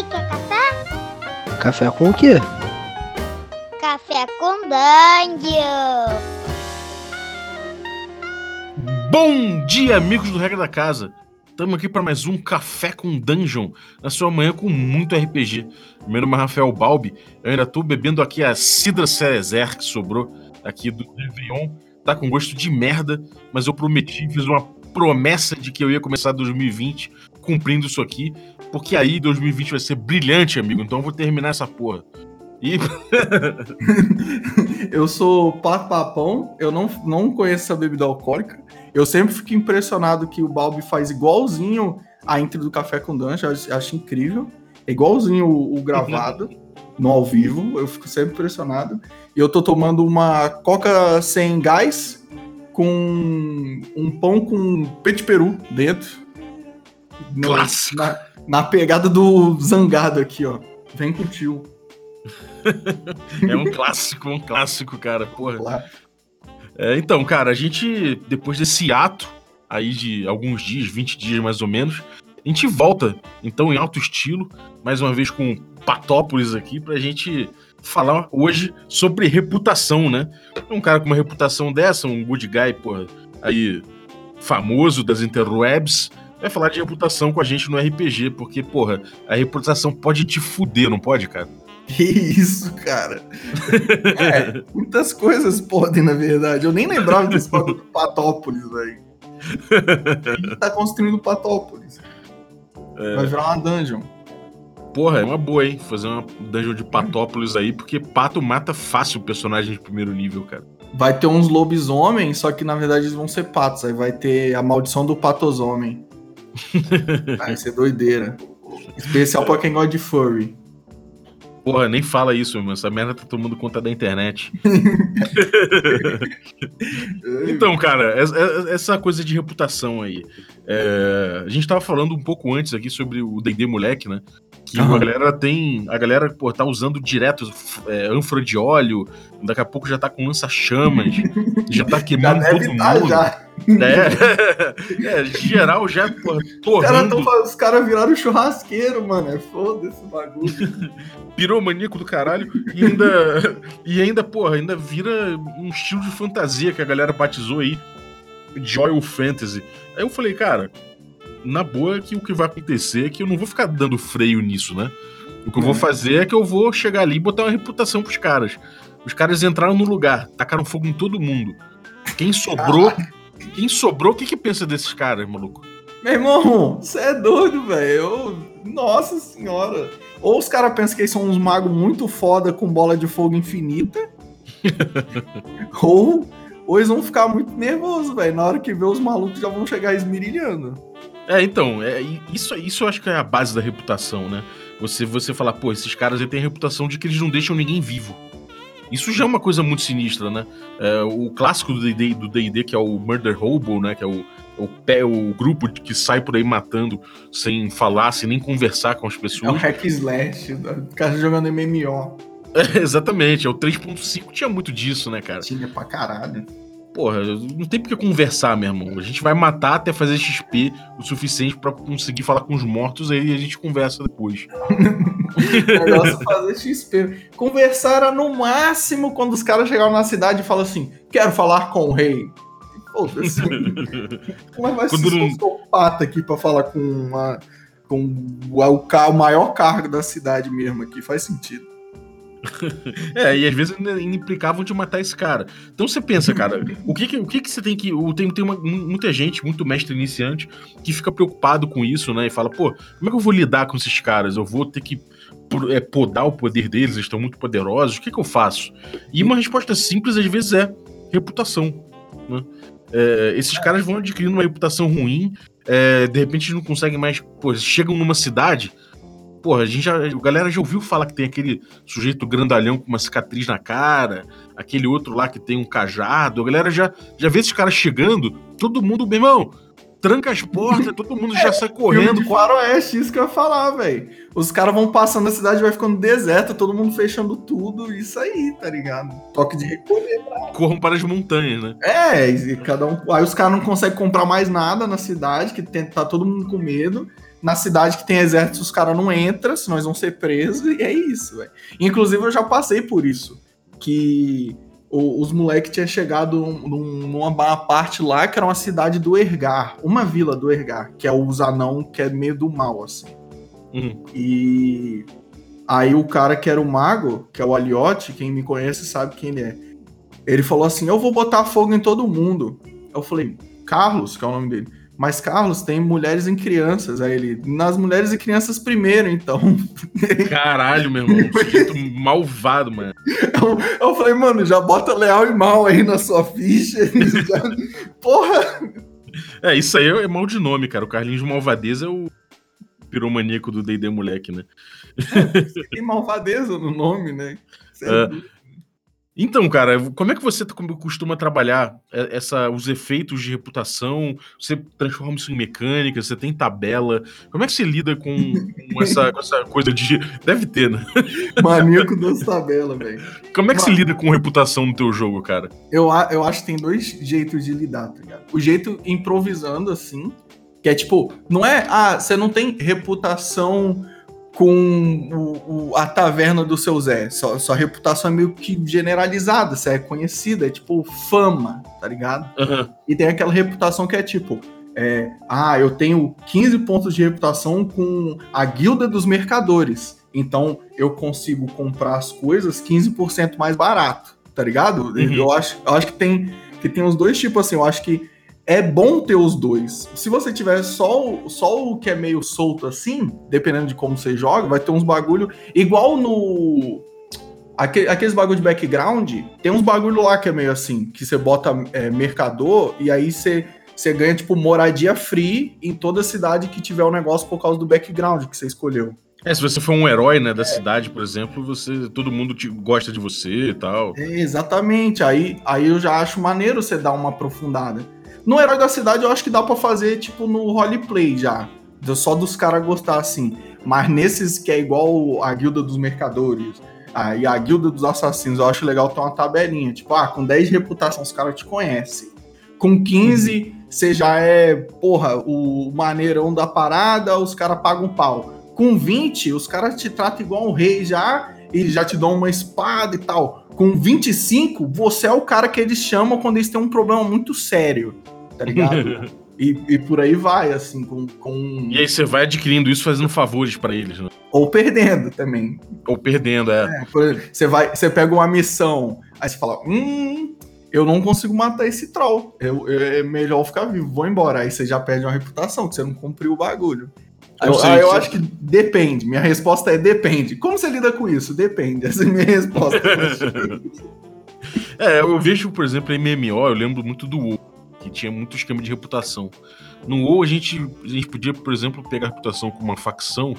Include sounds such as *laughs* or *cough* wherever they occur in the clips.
aí, quer café? Café com o quê? Café com Dungeon. Bom dia, amigos do Regra da Casa. Estamos aqui para mais um Café com Dungeon, na sua manhã com muito RPG. Meu nome é Rafael Balbi, eu ainda estou bebendo aqui a Cidra Cerezer que sobrou aqui do Réveillon. Tá com gosto de merda, mas eu prometi, fiz uma promessa de que eu ia começar 2020 cumprindo isso aqui, porque aí 2020 vai ser brilhante, amigo, então eu vou terminar essa porra. E... *laughs* eu sou Pato Papão, eu não, não conheço essa bebida alcoólica. Eu sempre fico impressionado que o Balbi faz igualzinho a intro do Café com Dungeon, eu acho incrível. É igualzinho o, o gravado, no ao vivo, eu fico sempre impressionado. E eu tô tomando uma coca sem gás com um pão com peixe peru dentro. No, Clássico. Na, na pegada do zangado aqui, ó. Vem com o tio. é um clássico, um clássico, cara. Porra. É, então, cara, a gente, depois desse ato aí de alguns dias, 20 dias mais ou menos, a gente volta, então, em alto estilo, mais uma vez com Patópolis aqui, pra gente falar hoje sobre reputação, né? Um cara com uma reputação dessa, um good guy, porra, aí famoso das interwebs, vai falar de reputação com a gente no RPG, porque, porra, a reputação pode te fuder, não pode, cara? Que isso, cara? *laughs* é, muitas coisas podem, na verdade. Eu nem lembrava desse *laughs* bagulho do Patópolis, velho. Quem tá construindo Patópolis? É... Vai virar uma dungeon. Porra, é uma boa, hein? Fazer uma dungeon de Patópolis aí, porque pato mata fácil o personagem de primeiro nível, cara. Vai ter uns lobisomens, só que na verdade eles vão ser patos. Aí vai ter a maldição do patosomem. *laughs* vai ser doideira. Especial pra quem gosta de furry. Porra, nem fala isso, mano. Essa merda tá tomando conta da internet. *laughs* então, cara, essa coisa de reputação aí. É, a gente tava falando um pouco antes aqui sobre o D&D moleque, né? Que uhum. a galera tem. A galera, pô, tá usando direto é, ânfora de óleo, daqui a pouco já tá com lança-chamas, *laughs* já tá queimando já todo tá, mundo. Já. É, *laughs* é, geral já, torrando. Cara os caras viraram churrasqueiro, mano. É foda esse bagulho. *laughs* Piromaníaco do caralho. E ainda, e ainda, porra, ainda vira um estilo de fantasia que a galera batizou aí. Joyal Fantasy. Aí eu falei, cara, na boa que o que vai acontecer é que eu não vou ficar dando freio nisso, né? O que eu vou uhum. fazer é que eu vou chegar ali e botar uma reputação pros caras. Os caras entraram no lugar, tacaram fogo em todo mundo. Quem sobrou. Quem sobrou, o que, que pensa desses caras, maluco? Meu irmão, você é doido, velho. Nossa senhora. Ou os caras pensam que eles são uns magos muito foda com bola de fogo infinita. *laughs* ou, ou eles vão ficar muito nervosos, velho. Na hora que vê os malucos já vão chegar esmirilhando. É, então, é, isso, isso eu acho que é a base da reputação, né? Você, você falar, pô, esses caras têm a reputação de que eles não deixam ninguém vivo. Isso já é uma coisa muito sinistra, né? É, o clássico do D&D, do D&D, que é o Murder Hobo, né? Que é o, o, pé, o grupo que sai por aí matando sem falar, sem nem conversar com as pessoas. É o hack slash, o cara jogando MMO. É, *laughs* exatamente, é o 3.5 tinha muito disso, né, cara? Tinha pra caralho porra, não tem porque conversar, meu irmão. A gente vai matar até fazer XP o suficiente para conseguir falar com os mortos, aí a gente conversa depois. *laughs* Negócio fazer XP. Conversar era no máximo quando os caras chegavam na cidade e falam assim: quero falar com o rei. Foda-se. *laughs* Mas vai ser um psicopata aqui pra falar com uma. Com o, o maior cargo da cidade mesmo aqui, faz sentido. *laughs* é, e às vezes implicavam de matar esse cara. Então você pensa, cara, o que que, o que, que você tem que. Tem, tem uma, muita gente, muito mestre iniciante, que fica preocupado com isso, né? E fala, pô, como é que eu vou lidar com esses caras? Eu vou ter que é, podar o poder deles, eles estão muito poderosos, o que, que eu faço? E uma resposta simples, às vezes, é reputação. Né? É, esses caras vão adquirindo uma reputação ruim, é, de repente não conseguem mais. Pô, chegam numa cidade Porra, a gente já. A galera já ouviu falar que tem aquele sujeito grandalhão com uma cicatriz na cara, aquele outro lá que tem um cajado. A galera já, já vê esses caras chegando, todo mundo, meu irmão, tranca as portas, todo mundo já sai *laughs* correndo. De faroeste, isso que eu ia falar, velho. Os caras vão passando a cidade, vai ficando deserta, todo mundo fechando tudo, isso aí, tá ligado? Toque de recolher. Pra... Corram para as montanhas, né? É, e cada um. Aí os caras não conseguem comprar mais nada na cidade, que tá todo mundo com medo. Na cidade que tem exército os caras não entram, senão eles vão ser presos, e é isso, velho. Inclusive eu já passei por isso. Que o- os moleques tinham chegado num- numa parte lá que era uma cidade do Ergar, uma vila do Ergar, que é o Zanão, que é meio do mal, assim. Uhum. E aí o cara que era o mago, que é o Aliotti, quem me conhece sabe quem ele é. Ele falou assim: Eu vou botar fogo em todo mundo. Eu falei, Carlos, que é o nome dele. Mas, Carlos, tem mulheres e crianças. Aí ele, nas mulheres e crianças primeiro, então. *laughs* Caralho, meu irmão. Sujeito malvado, mano. Eu, eu falei, mano, já bota leal e mal aí na sua ficha. Já- *laughs* Porra! É, isso aí é mal de nome, cara. O Carlinhos Malvadeza é o piromaníaco do D&D moleque, né? Tem malvadeza no nome, né? É. Então, cara, como é que você costuma trabalhar é, essa, os efeitos de reputação? Você transforma isso em mecânica? Você tem tabela? Como é que você lida com, com essa, com essa coisa de. Deve ter, né? *laughs* Maníaco das tabelas, velho. Como é que se Mano. lida com reputação no teu jogo, cara? Eu, eu acho que tem dois jeitos de lidar, tá ligado? O jeito improvisando, assim, que é tipo, não é, ah, você não tem reputação com o, o- a taverna do seu Zé. Sua, sua reputação é meio que generalizada, você é conhecida, é tipo fama, tá ligado? Aham. E tem aquela reputação que é tipo, é, ah, eu tenho 15 pontos de reputação com a guilda dos mercadores. Então eu consigo comprar as coisas 15% mais barato, tá ligado? Uhum. Eu, acho, eu acho que tem, que tem os dois tipos assim, eu acho que é bom ter os dois. Se você tiver só, o- só o que é meio solto assim, dependendo de como você joga, vai ter uns bagulho igual no Aque- Aqueles bagulho de background, tem uns bagulho lá que é meio assim, que você bota é, mercador e aí você, você ganha, tipo, moradia free em toda cidade que tiver o negócio por causa do background que você escolheu. É, se você for um herói, né, da cidade, por exemplo, você todo mundo te- gosta de você e tal. É, exatamente, aí, aí eu já acho maneiro você dar uma aprofundada. No Herói da Cidade eu acho que dá pra fazer, tipo, no roleplay já. Só dos caras gostar assim. Mas nesses que é igual a Guilda dos Mercadores ah, e a Guilda dos Assassinos, eu acho legal ter uma tabelinha. Tipo, ah, com 10 de reputação os caras te conhecem. Com 15, você já é, porra, o maneirão da parada, os caras pagam pau. Com 20, os caras te tratam igual um rei já, e já te dão uma espada e tal. Com 25, você é o cara que eles chamam quando eles têm um problema muito sério, tá ligado? *laughs* e, e por aí vai, assim, com. com... E aí você vai adquirindo isso fazendo favores pra eles, né? Ou perdendo também. Ou perdendo, é. É, por exemplo, você vai, você pega uma missão, aí você fala, hum, eu não consigo matar esse troll. Eu, eu- é melhor ficar vivo, vou embora. Aí você já perde uma reputação, que você não cumpriu o bagulho. Eu, aí eu acho que depende. Minha resposta é depende. Como você lida com isso? Depende. *laughs* Essa é a minha resposta. *laughs* É, eu vejo, por exemplo, MMO, eu lembro muito do WoW, que tinha muito esquema de reputação. No WoW, a gente, a gente podia, por exemplo, pegar a reputação com uma facção,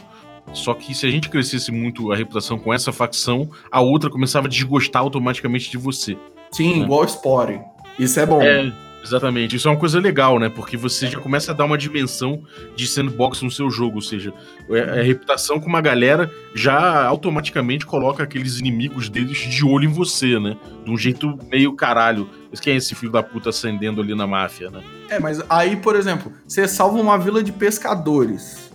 só que se a gente crescesse muito a reputação com essa facção, a outra começava a desgostar automaticamente de você. Sim, igual Spore. Isso é bom. É, exatamente. Isso é uma coisa legal, né? Porque você já começa a dar uma dimensão de sandbox no seu jogo, ou seja, é- a reputação com uma galera já automaticamente coloca aqueles inimigos deles de olho em você, né? De um jeito meio caralho. Quem é esse filho da puta acendendo ali na máfia, né? É, mas aí, por exemplo, você salva uma vila de pescadores.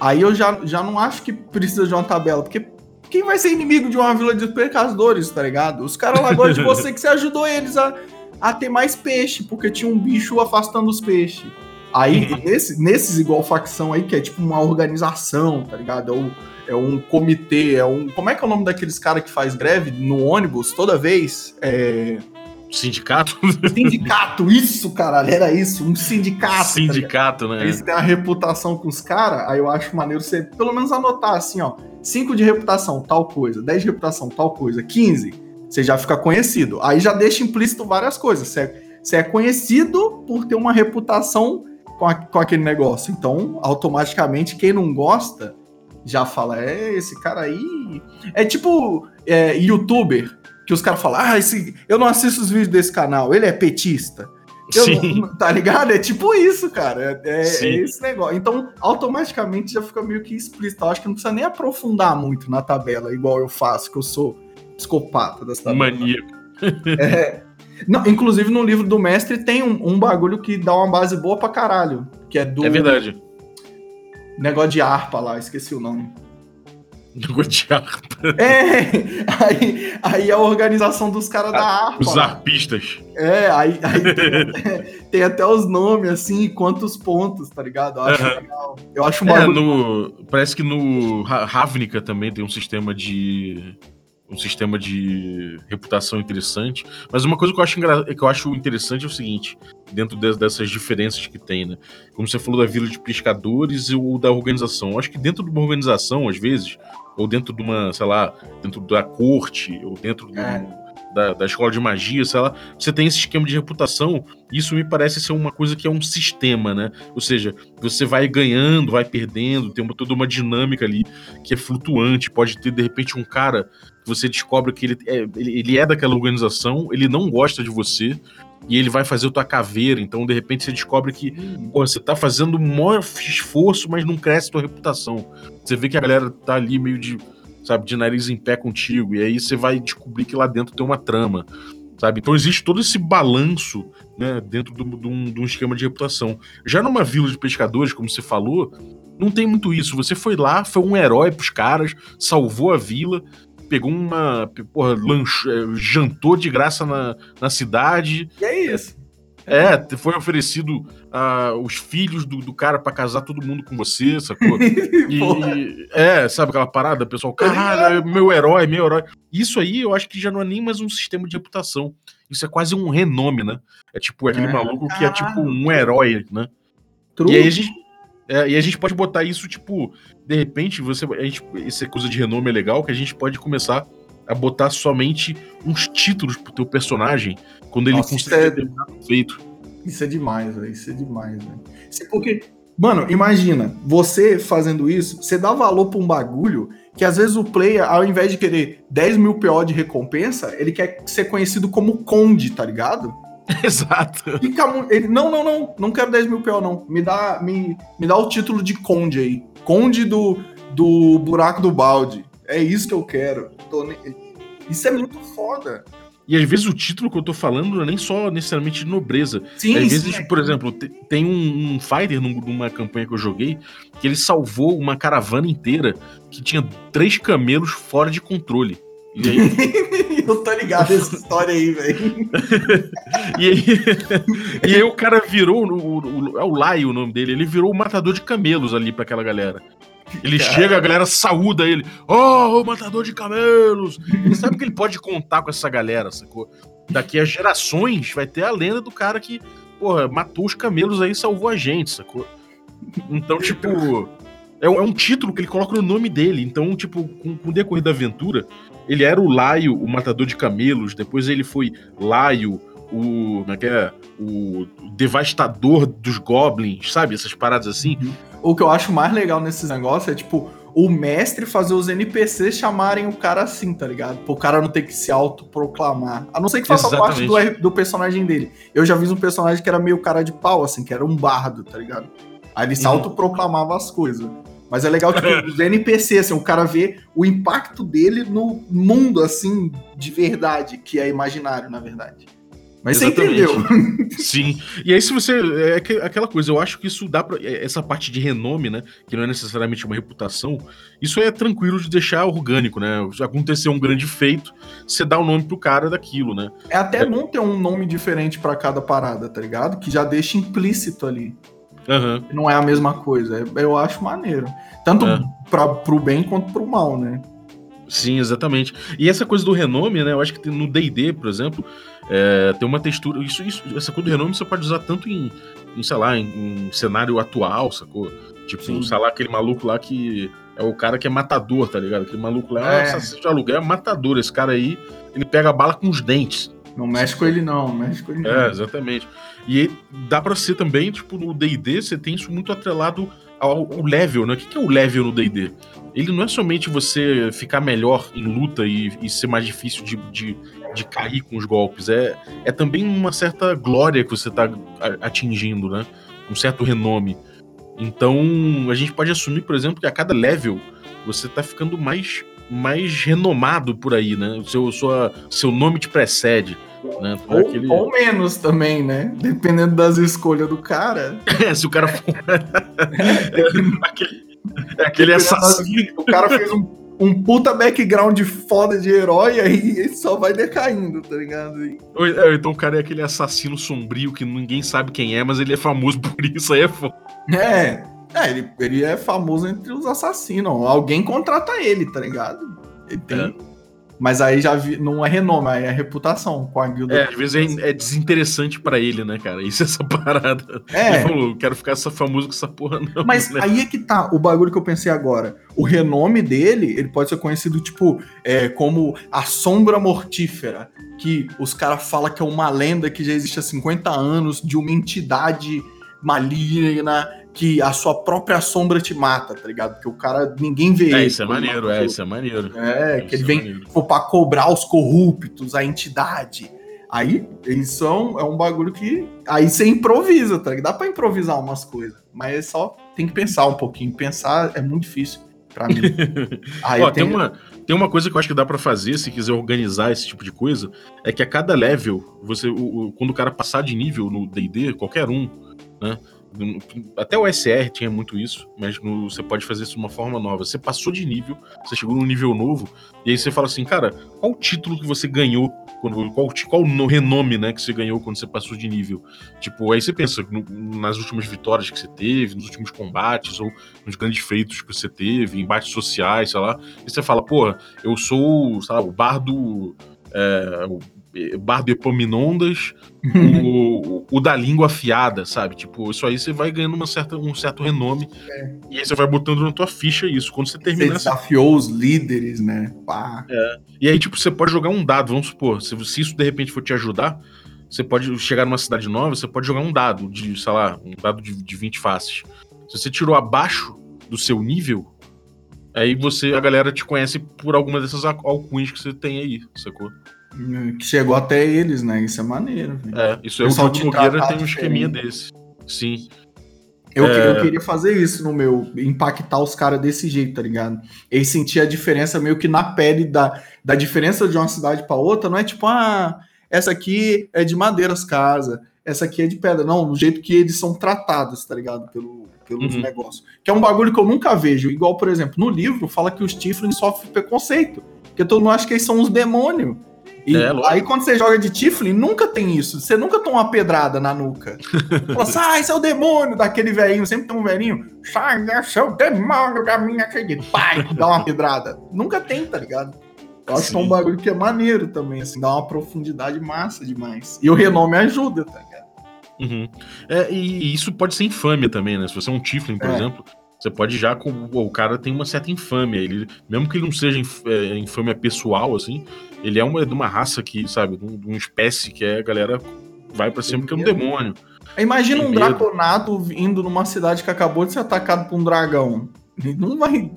Aí eu já, já não acho que precisa de uma tabela, porque quem vai ser inimigo de uma vila de pescadores, tá ligado? Os caras lá gostam de *laughs* você que você ajudou eles a, a ter mais peixe, porque tinha um bicho afastando os peixes. Aí, nesse, nesses igual facção aí, que é tipo uma organização, tá ligado? É um, é um comitê, é um. Como é que é o nome daqueles caras que faz greve no ônibus toda vez? É. Sindicato? Sindicato, isso, caralho, era isso, um sindicato. tá? Sindicato, né? Eles têm a reputação com os caras, aí eu acho maneiro você pelo menos anotar assim, ó. 5 de reputação, tal coisa. 10 de reputação, tal coisa. 15, você já fica conhecido. Aí já deixa implícito várias coisas. Você é, você é conhecido por ter uma reputação com, a- com aquele negócio. Então, automaticamente, quem não gosta já fala, é, esse cara aí. É tipo é, youtuber, que os caras falam, ah, esse, eu não assisto os vídeos desse canal, ele é petista. Eu Sim. não- tá ligado? É tipo isso, cara. É, é- é esse negócio. Então, automaticamente já fica meio que explícito. Eu acho que não precisa nem aprofundar muito na tabela, igual eu faço, que eu sou psicopata das tabelas. Maníaco. *laughs* É. Não, inclusive, no livro do mestre tem um, um bagulho que dá uma base boa pra caralho. Que é do. É verdade. negócio de harpa lá, esqueci o nome. Negócio de harpa. É, aí, aí a organização dos caras da harpa. Os lá. arpistas. É, aí, aí tem, até, *laughs* tem até os nomes, assim, quantos pontos, tá ligado? Eu acho legal. Eu acho um É, bagulho. no, parece que no Ra- Ravnica também tem um sistema de um sistema de reputação interessante. Mas uma coisa que eu acho, que eu acho interessante é o seguinte, dentro de- dessas diferenças que tem, né? Como você falou da vila de pescadores e o da organização. Eu acho que dentro de uma organização, às vezes, ou dentro de uma, sei lá, dentro da corte, ou dentro. Da, da escola de magia, sei lá, você tem esse esquema de reputação. Isso me parece ser uma coisa que é um sistema, né? Ou seja, você vai ganhando, vai perdendo, tem uma, toda uma dinâmica ali que é flutuante. Pode ter, de repente, um cara que você descobre que ele é, ele, ele é daquela organização, ele não gosta de você, e ele vai fazer a tua caveira. Então, de repente, você descobre que pô, você tá fazendo o maior esforço, mas não cresce tua reputação. Você vê que a galera tá ali meio de, sabe, de nariz em pé contigo, e aí você vai descobrir que lá dentro tem uma trama. Sabe? Então existe todo esse balanço né, dentro de um- esquema de reputação. Já numa vila de pescadores, como você falou, não tem muito isso. Você foi lá, foi um herói pros caras, salvou a vila, pegou uma. Porra, lanch, eh, jantou de graça na, na cidade. E é isso. É, foi oferecido ah, os filhos do, do cara pra casar todo mundo com você, sacou? *laughs* E, é, sabe aquela parada, pessoal? Caralho, é meu herói, meu herói. Isso aí eu acho que já não é nem mais um sistema de reputação. Isso é quase um renome, né? É tipo aquele É, maluco que é tipo um herói, né? True. E aí a gente. é, e a gente pode botar isso, tipo, de repente, você. A gente, essa coisa de renome é legal, que a gente pode começar a botar somente uns títulos pro teu personagem quando ele Nossa, isso consegue é- feito. Isso é demais, velho. Isso é demais, velho. É Porque, mano, imagina, você fazendo isso, você dá valor pra um bagulho que às vezes o player, ao invés de querer 10 mil PO de recompensa, ele quer ser conhecido como Conde, tá ligado? *laughs* Exato. Fica ele, não, não, não, não quero 10 mil PO, não. Me dá, me, me dá o título de Conde aí. Conde do, do buraco do balde. É isso que eu quero. Isso é muito foda. E às vezes o título que eu tô falando não é nem só necessariamente de nobreza. Sim, às sim, vezes, é. por exemplo, te- tem um, um fighter num- numa campanha que eu joguei que ele salvou uma caravana inteira que tinha três camelos fora de controle. E aí, *laughs* eu tô ligado nessa *laughs* história aí, velho. e aí, *laughs* e aí o cara virou, o, o- é o Lai o nome dele, ele virou o matador de camelos ali pra aquela galera. Ele Cara. chega, a galera saúda ele. Oh, o matador de camelos! Ele sabe que ele pode contar com essa galera, sacou? Daqui a gerações vai ter a lenda do cara que, porra, matou os camelos aí e salvou a gente, sacou? Então, tipo. É um, é um título que ele coloca no nome dele. Então, tipo, com, com o decorrer da aventura, ele era o Laio, o matador de camelos. Depois ele foi Laio, o. Como é que é? O devastador dos goblins, sabe? Essas paradas assim. O que eu acho mais legal nesses negócios é, tipo, o mestre fazer os NPCs chamarem o cara assim, tá ligado? Pro cara não ter que se autoproclamar. A não ser que faça parte do, Exatamente. Do personagem dele. Eu já vi um personagem que era meio cara de pau, assim, que era um bardo, tá ligado? Aí ele se Uhum. autoproclamava as coisas. Mas é legal, tipo, *laughs* os NPCs, assim, o cara vê o impacto dele no mundo, assim, de verdade, que é imaginário, na verdade. Mas você Exatamente. entendeu? *laughs* Sim. E aí, se você. É aque- aquela coisa, eu acho que isso dá pra. é, Essa parte de renome, né? Que não é necessariamente uma reputação. Isso é tranquilo de deixar orgânico, né? Se acontecer um grande feito, você dá o nome pro cara daquilo, né? É até bom ter um nome diferente pra cada parada, tá ligado? Que já deixa implícito ali. Aham. Não é a mesma coisa. É- Eu acho maneiro. Tanto É. pra, pro bem quanto pro mal, né? Sim, exatamente. E essa coisa do renome, né? Eu acho que no DD, por exemplo, é, tem uma textura. Isso, isso, essa coisa do renome você pode usar tanto em, em, sei lá, em, em cenário atual, sacou? Tipo, Sim. sei lá, aquele maluco lá que é o cara que é matador, tá ligado? Aquele maluco lá, É. é. assassino de aluguel, é matador. Esse cara aí, ele pega a bala com os dentes. Não mexe com ele, não. Mexe com ele, não. É, exatamente. E dá pra ser também, tipo, no D&D, você tem isso muito atrelado ao level, né? O que é o level no D&D? Ele não é somente você ficar melhor em luta e, e ser mais difícil de, de, de cair com os golpes. É, é também uma certa glória que você tá a- atingindo, né? Um certo renome. Então, a gente pode assumir, por exemplo, que a cada level você tá ficando mais, mais renomado por aí, né? O seu, sua, seu nome te precede. Né? Ou, aquele- ou menos também, né? Dependendo das escolhas do cara. *laughs* É, se o cara for. *laughs* aquele, É aquele assassino. O cara fez um, um puta background foda de herói e aí ele só vai decaindo, tá ligado? E- Ou, é, então o cara é aquele assassino sombrio que ninguém sabe quem é, mas ele é famoso *laughs* por isso, aí é foda. É, é ele, ele é famoso entre os assassinos. Alguém contrata ele, tá ligado? Ele tem. É. Mas aí já vi- não é renome, aí é reputação com a guilda. É, às vezes é, é desinteressante pra ele, né, cara? Isso é essa *laughs* parada. É, Ele falou, quero ficar essa famoso com essa porra, não. Mas né? aí é que tá o bagulho que eu pensei agora. O renome dele, ele pode ser conhecido, tipo, é, como a sombra mortífera. Que os caras falam que é uma lenda que já existe há 50 anos de uma entidade maligna que a sua própria sombra te mata, tá ligado? Porque o cara, ninguém vê É, ele. isso é maneiro, é, isso é maneiro. É, que ele é vem tipo, pra cobrar os corruptos, a entidade. Aí, eles são, é um bagulho que. Aí você improvisa, tá ligado? Dá pra improvisar umas coisas. Mas é só. Tem que pensar um pouquinho. Pensar é muito difícil pra mim. *laughs* Aí Ó, tem. tem, uma, tem uma coisa que eu acho que dá pra fazer, se quiser organizar esse tipo de coisa, é que a cada level, você, o- o- quando o cara passar de nível no D&D, qualquer um, né? Até o SR tinha muito isso, mas no- você pode fazer isso de uma forma nova. Você passou de nível, você chegou num nível novo, e aí você fala assim, cara, qual o título que você ganhou? Quando, qual, qual o renome né, que você ganhou quando você passou de nível? Tipo, aí você pensa no- nas últimas vitórias que você teve, nos últimos combates, ou nos grandes feitos que você teve, embates sociais, sei lá. E você fala, porra, eu sou, sei lá, o bardo. É, o bardo Epominondas, *laughs* o, o da língua afiada, sabe? Tipo, isso aí você vai ganhando uma certa, um certo renome. E aí você vai botando na tua ficha isso. Quando você Você terminar. essa- desafiou os líderes, né? Pá. E aí, tipo, você pode jogar um dado, vamos supor. Se, se isso de repente for te ajudar, você pode chegar numa cidade nova, você pode jogar um dado de, sei lá, um dado de, de 20 faces. Se você tirou abaixo do seu nível, aí você, a galera te conhece por alguma dessas al- alcunhas que você tem aí, sacou? Que chegou até eles, né? Isso é maneiro. velho. É, isso é o te Nogueira tem um esqueminha desse. Sim. Eu, É. eu queria fazer isso no meu, impactar os caras desse jeito, tá ligado? Eles sentir a diferença meio que na pele da, da diferença de uma cidade pra outra, não é tipo, ah, essa aqui é de madeira as casas, essa aqui é de pedra. Não, do jeito que eles são tratados, tá ligado? Pelo, pelos Uhum. negócios. Que é um bagulho que eu nunca vejo. Igual, por exemplo, no livro fala que os Tiflins sofrem preconceito. Porque todo mundo acha que eles são uns demônios. E É, aí quando você joga de Tiflin, nunca tem isso. Você nunca toma uma pedrada na nuca. *laughs* Fala assim, ah, esse é o demônio daquele velhinho. Sempre tem um velhinho. Sai, esse é o demônio da minha querida. Pai, *laughs* dá uma pedrada. Nunca tem, tá ligado? Eu acho que é um Sim. bagulho que é maneiro também, assim, dá uma profundidade massa demais. E o renome ajuda, tá ligado? Uhum. É, e, e isso pode ser infâmia também, né? Se você é um Tiflin, por É. exemplo, você pode já. com- O cara tem uma certa infâmia. Ele, mesmo que ele não seja é, infâmia pessoal, assim, ele é uma, de uma raça que, sabe, de um- uma espécie que é a galera vai pra cima porque é um demônio. Imagina um draconato indo numa cidade que acabou de ser atacado por um dragão. Ele não vai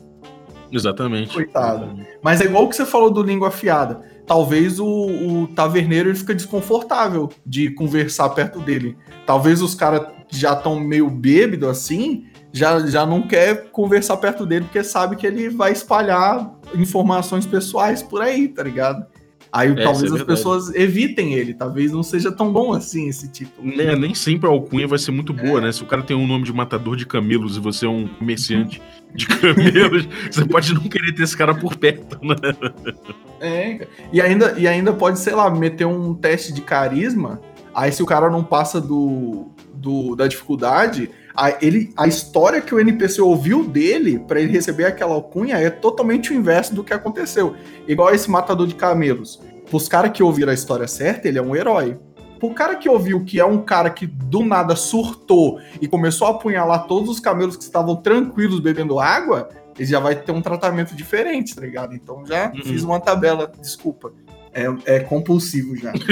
Exatamente. Coitado. Exatamente. Mas é igual o que você falou do língua afiada. Talvez o, o taverneiro ele fica desconfortável de conversar perto dele. Talvez os caras que já estão meio bêbado assim, já, já não quer conversar perto dele porque sabe que ele vai espalhar informações pessoais por aí, tá ligado? Aí isso talvez é as pessoas evitem ele, talvez não seja tão bom assim esse título. Nem, nem sempre a alcunha vai ser muito boa, né? Se o cara tem um nome de matador de camelos e você é um comerciante de *laughs* camelos, você pode não querer ter esse cara por perto, né? É, e ainda, e ainda pode, sei lá, meter um teste de carisma. Aí, se o cara não passa do, do- da dificuldade, a, ele, a história que o NPC ouviu dele pra ele receber aquela alcunha é totalmente o inverso do que aconteceu. Igual esse matador de camelos. Pros caras que ouviram a história certa, ele é um herói. Pro cara que ouviu que é um cara que do nada surtou e começou a apunhalar todos os camelos que estavam tranquilos bebendo água, ele já vai ter um tratamento diferente, tá ligado? Então já Uhum. fiz uma tabela, desculpa. É, é compulsivo já. *laughs*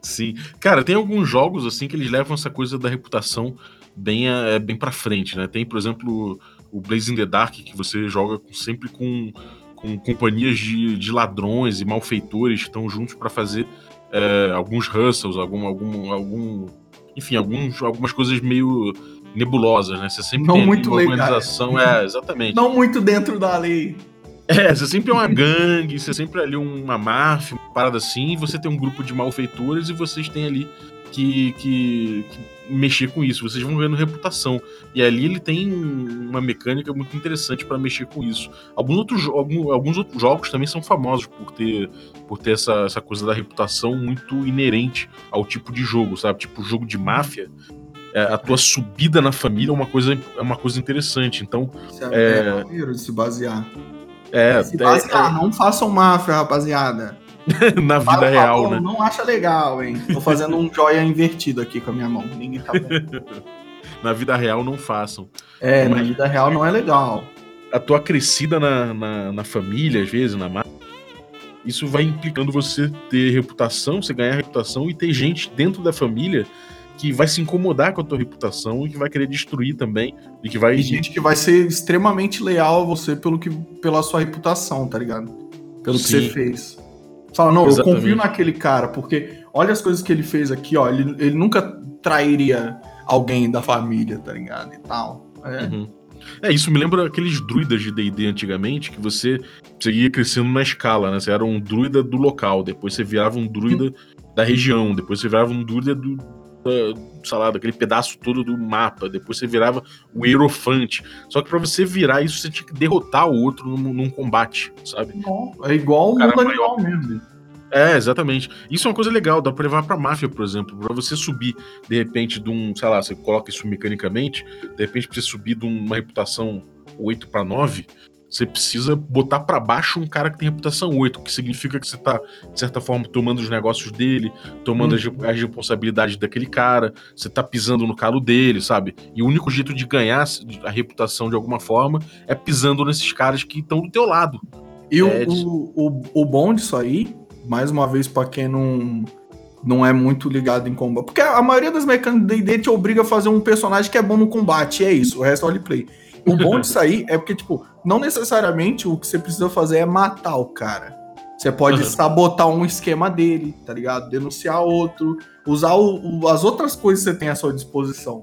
Sim. Cara, tem alguns jogos assim que eles levam essa coisa da reputação bem, é, bem pra frente, né? Tem, por exemplo, o Blaze in the Dark, que você joga com- sempre com, com companhias de, de ladrões e malfeitores que estão juntos pra fazer é, alguns hustles, algum, algum, algum. Enfim, alguns, algumas coisas meio nebulosas, né? Você sempre Não tem muito uma legais. organização. É, exatamente. Não muito dentro da lei. É, você sempre é uma gangue, você sempre é ali uma máfia, uma parada assim, você tem um grupo de malfeitores e vocês têm ali que, que, que mexer com isso. Vocês vão ganhando reputação. E ali ele tem uma mecânica muito interessante para mexer com isso. Alguns outros, alguns, outros jogos também são famosos por ter, por ter essa, essa coisa da reputação muito inerente ao tipo de jogo, sabe? Tipo, jogo de máfia. é, a tua subida na família é uma coisa, é uma coisa interessante. Então, Isso é, é de se basear. É, se basear, não façam máfia, rapaziada. é *laughs* na vida real, né? Não acha legal, hein? Tô fazendo um joia invertido aqui com a minha mão. Ninguém tá vendo. *laughs* Na vida real, não façam. É, na Mas- vida real não é legal. a tua crescida na, na, na família, às vezes, na máfia, isso vai implicando você ter reputação, você ganhar reputação e ter gente dentro da família que vai se incomodar com a tua reputação e que vai querer destruir também. E que vai. Tem gente que vai ser extremamente leal a você pelo que, pela sua reputação, tá ligado? Pelo que Sim. você fez. Fala, não, Exatamente. eu confio naquele cara, porque olha as coisas que ele fez aqui, ó. Ele, ele nunca trairia alguém da família, tá ligado? E tal. É. Uhum. É, isso me lembra aqueles druidas de D&D antigamente, que você, você ia crescendo na escala, né? Você era um druida do local, depois você virava um druida da região, depois você virava um druida do, sei lá, daquele pedaço todo do mapa, depois você virava o Hierofante. Só que pra você virar isso, você tinha que derrotar o outro num, num combate, sabe? Não, é igual o mundo animal mesmo. É, exatamente. Isso é uma coisa legal, dá pra levar pra máfia, por exemplo. Pra você subir, de repente, de um, sei lá, você coloca isso mecanicamente, de repente, pra você subir de uma reputação 8 pra 9, você precisa botar pra baixo um cara que tem reputação 8, que significa que você tá, de certa forma, tomando os negócios dele, tomando as, as responsabilidades daquele cara, você tá pisando no calo dele, sabe? E o único jeito de ganhar a reputação de alguma forma é pisando nesses caras que estão do teu lado. E o, É, o, o, o bom disso aí, mais uma vez, pra quem não, não é muito ligado em combate. Porque a maioria das mecânicas do D&D te obriga a fazer um personagem que é bom no combate, e é isso, o resto é roleplay. O bom disso aí é porque, tipo, não necessariamente o que você precisa fazer é matar o cara. Você pode Uhum. sabotar um esquema dele, tá ligado? Denunciar outro, usar o- o- as outras coisas que você tem à sua disposição.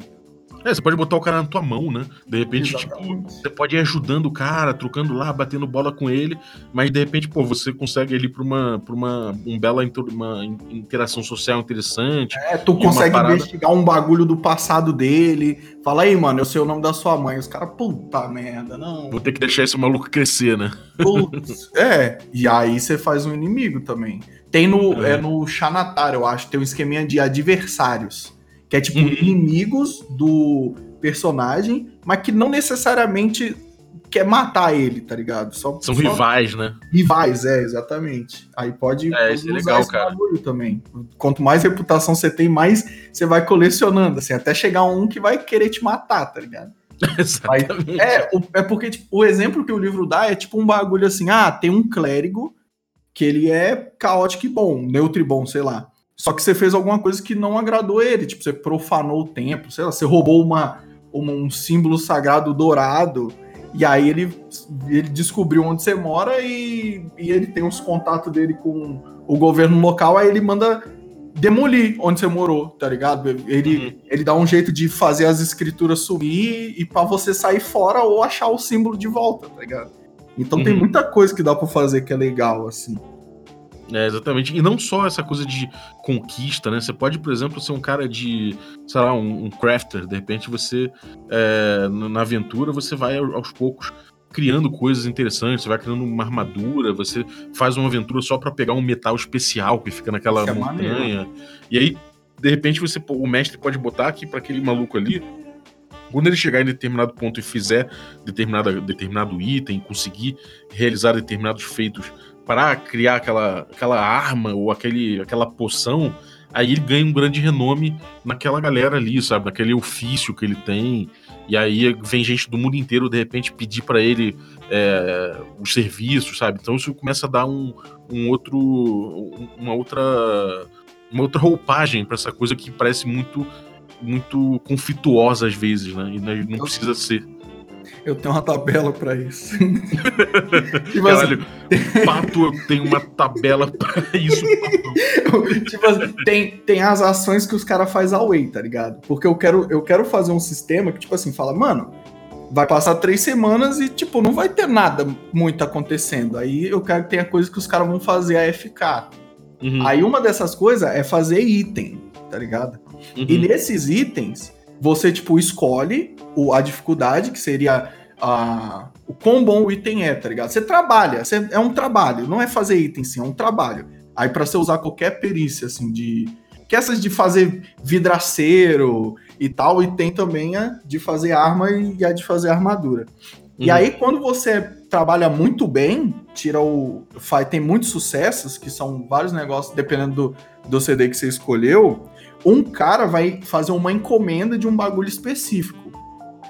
É, você pode botar o cara na tua mão, né? De repente, tipo, Exatamente. você pode ir ajudando o cara, trocando lá, batendo bola com ele, mas de repente, pô, você consegue ali pra uma, pra uma um bela uma in- interação social interessante. É, tu consegue parada- investigar um bagulho do passado dele. Fala aí, mano, eu sei o nome da sua mãe. Os caras, puta merda, não. Vou ter que deixar esse maluco crescer, né? Putz. *laughs* é, e aí você faz um inimigo também. Tem no, É. é. no Xanatar, eu acho, tem um esqueminha de adversários. Que é tipo Uhum. inimigos do personagem, mas que não necessariamente quer matar ele, tá ligado? Só, São só rivais, né? Rivais, é, exatamente. Aí pode É, isso é legal, cara. bagulho também. Quanto mais reputação você tem, mais você vai colecionando, assim, até chegar um que vai querer te matar, tá ligado? *laughs* Exatamente. É, é porque tipo, o exemplo que o livro dá é tipo um bagulho assim, ah, tem um clérigo que ele é caótico e bom, neutro e bom, sei lá. Só que você fez alguma coisa que não agradou ele, tipo, você profanou o templo, sei lá, você roubou uma, uma- um símbolo sagrado dourado, e aí ele, ele descobriu onde você mora e, e ele tem os contatos dele com o governo local, aí ele manda demolir onde você morou, tá ligado? Ele, Uhum. ele dá um jeito de fazer as escrituras sumir e pra você sair fora ou achar o símbolo de volta, tá ligado? Então tem Uhum. muita coisa que dá pra fazer que é legal, assim. É, exatamente. E não só essa coisa de conquista, né? Você pode, por exemplo, ser um cara de, sei lá, um, um crafter. De repente você, é, na aventura, você vai ao- aos poucos criando coisas interessantes. Você vai criando uma armadura, você faz uma aventura só pra pegar um metal especial que fica naquela é montanha. E aí, de repente, você, o mestre pode botar aqui pra aquele maluco ali. Quando ele chegar em determinado ponto e fizer determinada, determinado item, conseguir realizar determinados feitos para criar aquela, aquela arma ou aquele, aquela poção, aí ele ganha um grande renome naquela galera ali, sabe? Naquele ofício que ele tem. E aí vem gente do mundo inteiro, de repente, pedir para ele é, os serviços, sabe? Então isso começa a dar um, um outro. um- uma outra. uma outra roupagem para essa coisa que parece muito muito conflituosa às vezes, né? E não- não precisa ser. Eu tenho uma tabela pra isso. *laughs* tipo, assim, Caralho, pato tem uma tabela pra isso. pato. *laughs* tipo assim, tem, tem as ações que os caras fazem away, tá ligado? Porque eu quero, eu quero fazer um sistema que, tipo assim, fala, mano, vai passar três semanas e, tipo, não vai ter nada muito acontecendo. Aí eu quero que tenha coisa que os caras vão fazer AFK. Uhum. Aí uma dessas coisas é fazer item, tá tá ligado? Uhum. E nesses itens, você, tipo, escolhe o, a dificuldade, que seria a, o quão bom o item é, tá ligado? Você trabalha, você- é um trabalho, não é fazer item, sim, é um trabalho. Aí pra você usar qualquer perícia, assim, de... Que essas de fazer vidraceiro e tal, e tem também a de fazer arma e a de fazer armadura. E Uhum. aí, quando você trabalha muito bem, tira o. Faz, tem muitos sucessos, que são vários negócios, dependendo do, do CD que você escolheu. Um cara vai fazer uma encomenda de um bagulho específico.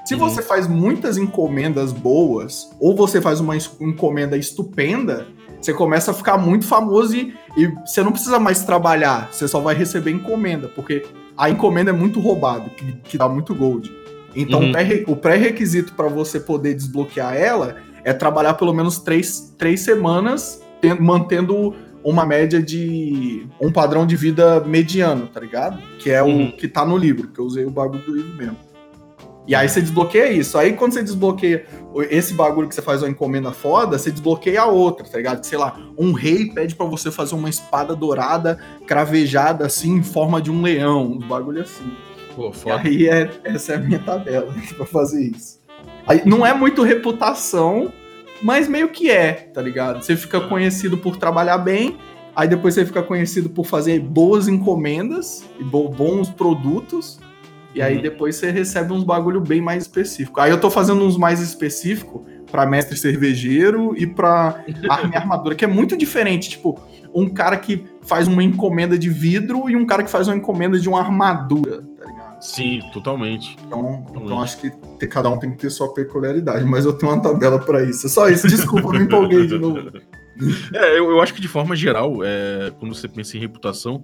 Se Uhum. você faz muitas encomendas boas, ou você faz uma encomenda estupenda, você começa a ficar muito famoso e, e você não precisa mais trabalhar, você só vai receber encomenda, porque a encomenda é muito roubado, que, que dá muito gold. Então Uhum. o pré- o pré-requisito para você poder desbloquear ela é trabalhar pelo menos três, três semanas ten- mantendo uma média de um padrão de vida mediano, tá ligado? Que é Uhum. o que tá no livro, que eu usei o bagulho do livro mesmo. E aí você desbloqueia isso. Aí quando você desbloqueia esse bagulho que você faz uma encomenda foda, você desbloqueia a outra, tá ligado? Sei lá, um rei pede pra você fazer uma espada dourada cravejada assim em forma de um leão, um bagulho assim. Pô, E foda. aí é, essa é a minha tabela *laughs* pra fazer isso. Aí, não é muito reputação, mas meio que é, tá ligado? Você fica conhecido por trabalhar bem, aí depois você fica conhecido por fazer boas encomendas e bo- bons produtos, e aí Uhum. depois você recebe uns bagulho bem mais específico. Aí eu tô fazendo uns mais específicos pra mestre cervejeiro e pra arma e armadura, que é muito diferente, tipo, um cara que faz uma encomenda de vidro e um cara que faz uma encomenda de uma armadura? Sim, totalmente. Então, então Realmente. acho que te- cada um tem que ter sua peculiaridade, mas eu tenho uma tabela pra isso. É só isso, desculpa, me empolguei de novo. *laughs* É, eu, eu acho que de forma geral, é, quando você pensa em reputação,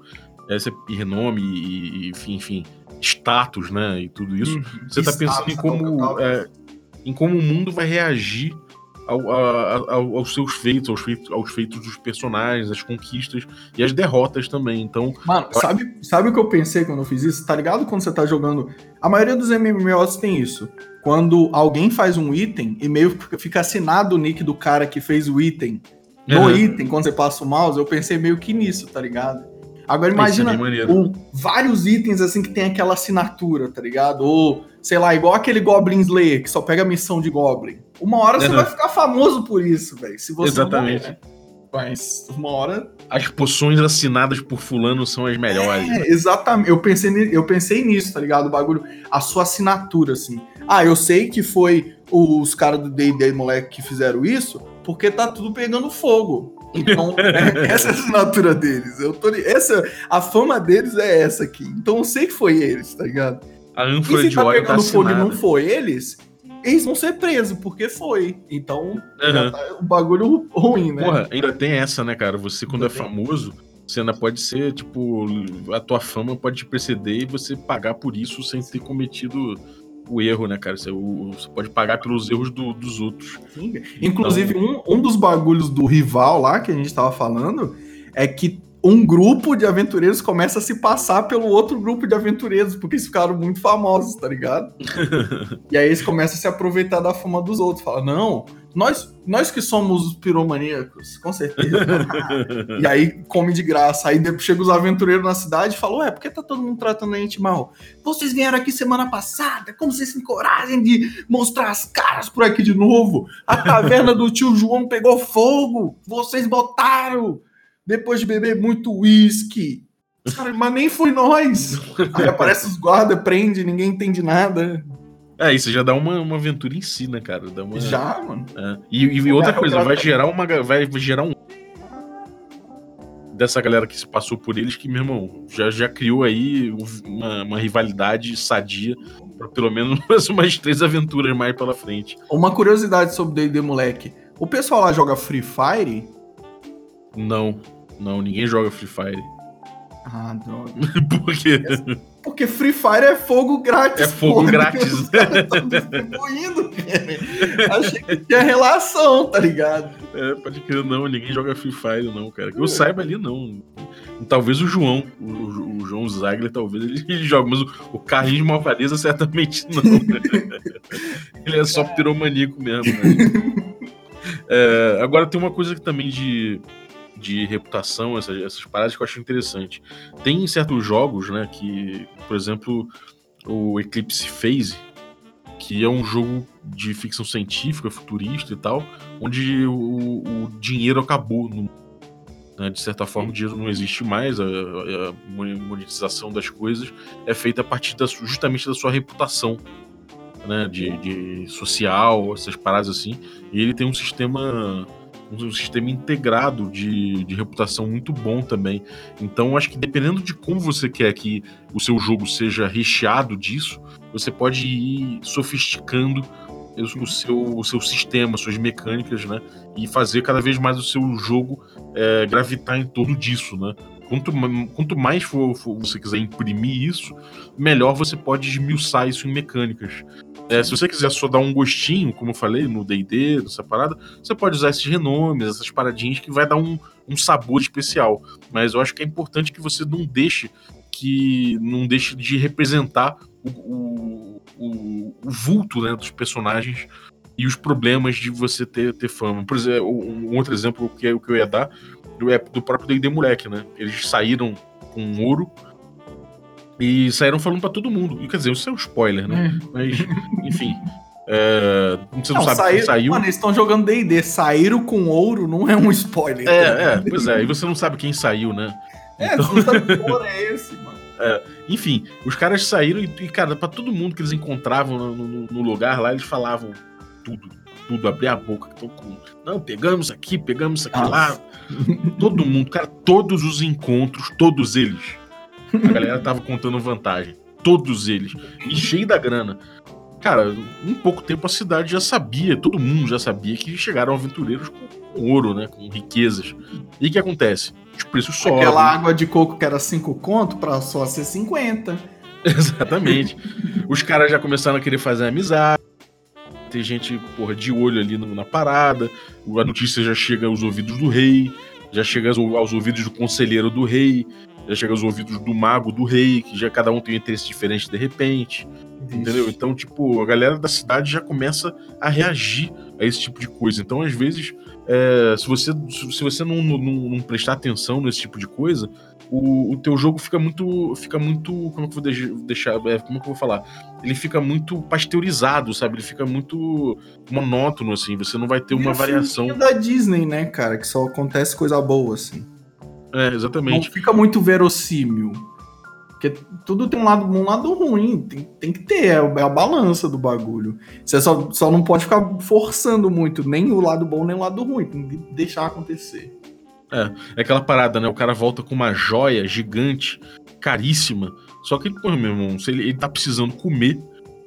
é, você, e renome e, enfim, enfim, status, né, e tudo isso, você tá pensando em como, é, em como o mundo vai reagir ao- a- ao- aos seus feitos, aos feitos, aos feitos dos personagens, as conquistas e as derrotas também. Então, Mano, sabe, sabe o que eu pensei quando eu fiz isso? Tá ligado quando você tá jogando. A maioria dos MMOs tem isso. Quando alguém faz um item e meio fica assinado o nick do cara que fez o item no Uhum. item, quando você passa o mouse, eu pensei meio que nisso, tá ligado? Agora é imagina um- vários itens assim que tem aquela assinatura, tá ligado? Ou, sei lá, igual aquele Goblin Slayer que só pega missão de Goblin. Uma hora você vai ficar famoso por isso, velho. Se você Exatamente. morrer, né? Mas uma hora. As poções assinadas por fulano são as melhores. É, exatamente. Eu pensei, eu pensei nisso, tá ligado? O bagulho, a sua assinatura, assim. Ah, eu sei que foi os caras do D&D moleque que fizeram isso, porque tá tudo pegando fogo. Então, *laughs* é- essa é a assinatura deles. Eu tô, essa, a fama deles é essa aqui. Então eu sei que foi eles, tá ligado? A E ânfora se de tá óleo tá pegando fogo e assinada. não foi eles, eles vão ser presos, porque foi. Então, Uhum. tá um bagulho ruim, né? Porra, ainda tem essa, né, cara? Você, quando Ainda é tem. famoso, você ainda pode ser, tipo, a tua fama pode te preceder e você pagar por isso sem ter cometido o erro, né, cara? Você, o- você pode pagar pelos erros do- dos outros. Sim. Inclusive, um, um dos bagulhos do rival lá que a gente tava falando é que um grupo de aventureiros começa a se passar pelo outro grupo de aventureiros, porque eles ficaram muito famosos, tá ligado? *laughs* e aí eles começam a se aproveitar da fama dos outros. Fala, não, nós, nós que somos os piromaníacos, com certeza. *laughs* e aí come de graça. Aí depois chega os aventureiros na cidade e falam, ué, por que tá todo mundo tratando a gente mal? Vocês vieram aqui semana passada, como vocês têm coragem de mostrar as caras por aqui de novo? A taverna do tio João pegou fogo, vocês botaram, depois de beber muito uísque. Cara, mas nem foi nós. *laughs* Aí aparece os guardas, prende, ninguém entende nada. É, isso já dá uma, uma aventura em si, né, cara? Dá uma... Já, mano. É. E, e outra coisa, vai gerar uma. Vai gerar um. Dessa galera que se passou por eles, que, meu irmão, já, já criou aí uma, uma rivalidade sadia pra pelo menos *laughs* umas três aventuras mais pela frente. Uma curiosidade sobre D&D, moleque. O pessoal lá joga Free Fire? Não, não, ninguém joga Free Fire. Ah, droga. *laughs* Por quê? Porque Free Fire é fogo grátis. É fogo porra. grátis. Os caras tão distribuindo, cara. Achei que tinha relação, tá ligado? É, pode crer, não, ninguém joga Free Fire, não, cara. Que eu saiba ali, não. Talvez o João, o, o João Zagler, talvez ele, jogue, mas o, o Carlinhos Malvadeza certamente não. *laughs* ele é só piromaníaco mesmo, né? *laughs* É, agora tem uma coisa que também de, de reputação, essas, essas paradas que eu acho interessante. Tem certos jogos, né, que, por exemplo, o Eclipse Phase, que é um jogo de ficção científica, futurista e tal, onde o, o dinheiro acabou. No, né, de certa forma, o dinheiro não existe mais, a, a, monetização das coisas é feita a partir da, justamente da sua reputação. Né, de, de social, essas paradas assim, e ele tem um sistema um sistema integrado de, de reputação muito bom também. Então, acho que dependendo de como você quer que o seu jogo seja recheado disso, você pode ir sofisticando o seu, o seu sistema, suas mecânicas, né? E fazer cada vez mais o seu jogo é, gravitar em torno disso, né? Quanto, quanto mais for, for, você quiser imprimir isso, melhor você pode esmiuçar isso em mecânicas. É, se você quiser só dar um gostinho, como eu falei, no DD, nessa parada, você pode usar esses renomes, essas paradinhas que vai dar um, um sabor especial. Mas eu acho que é importante que você não deixe que não deixe de representar o, o, o, o vulto né, dos personagens e os problemas de você ter, ter fama. Por exemplo, um outro exemplo que é que eu ia dar é do próprio D&D Moleque, né? Eles saíram com ouro e saíram falando para todo mundo. E, quer dizer, isso é um spoiler, né? É. Mas, enfim. É, você não, não sabe sair, quem saiu. Mano, eles estão jogando DD. Saíram com ouro não é um spoiler. É, é, pois é. E você não sabe quem saiu, né? É, então... você não sabe que porra é esse, mano. *laughs* É, enfim, os caras saíram e, e, cara, pra todo mundo que eles encontravam no, no, no lugar lá, eles falavam tudo, tudo, abrir a boca. Tô com, não, pegamos aqui, pegamos aqui Nossa. lá. Todo mundo, cara, todos os encontros, todos eles *laughs* a galera tava contando vantagem. Todos eles. E cheio da grana. Cara, em pouco tempo a cidade já sabia, todo mundo já sabia que chegaram aventureiros com ouro, né? Com riquezas. E o que acontece? Os preços sobem. Aquela água de coco que era 5 conto pra só ser 50. *laughs* Exatamente. Os caras já começaram a querer fazer amizade. Tem gente, porra, de olho ali na parada. A notícia já chega aos ouvidos do rei. Já chega aos ouvidos do conselheiro do rei já chega aos ouvidos do mago, do rei, que já cada um tem um interesse diferente de repente. Isso. Entendeu? Então, tipo, a galera da cidade já começa a reagir a esse tipo de coisa. Então, às vezes, é, se você, se você não, não, não, prestar atenção nesse tipo de coisa, o, o teu jogo fica muito. Fica muito. Como é que eu vou deixar. É, como é que eu vou falar? Ele fica muito pasteurizado, sabe? Ele fica muito monótono, assim. Você não vai ter uma variação. da Disney, né, cara? Que só acontece coisa boa, assim. É, exatamente. Não fica muito verossímil. Porque tudo tem um lado um lado ruim, tem, tem que ter, é, é a balança do bagulho. Você só, só não pode ficar forçando muito, nem o lado bom nem o lado ruim, tem que deixar acontecer. É, é aquela parada, né? O cara volta com uma joia gigante, caríssima. Só que, pô, meu irmão, se ele, ele tá precisando comer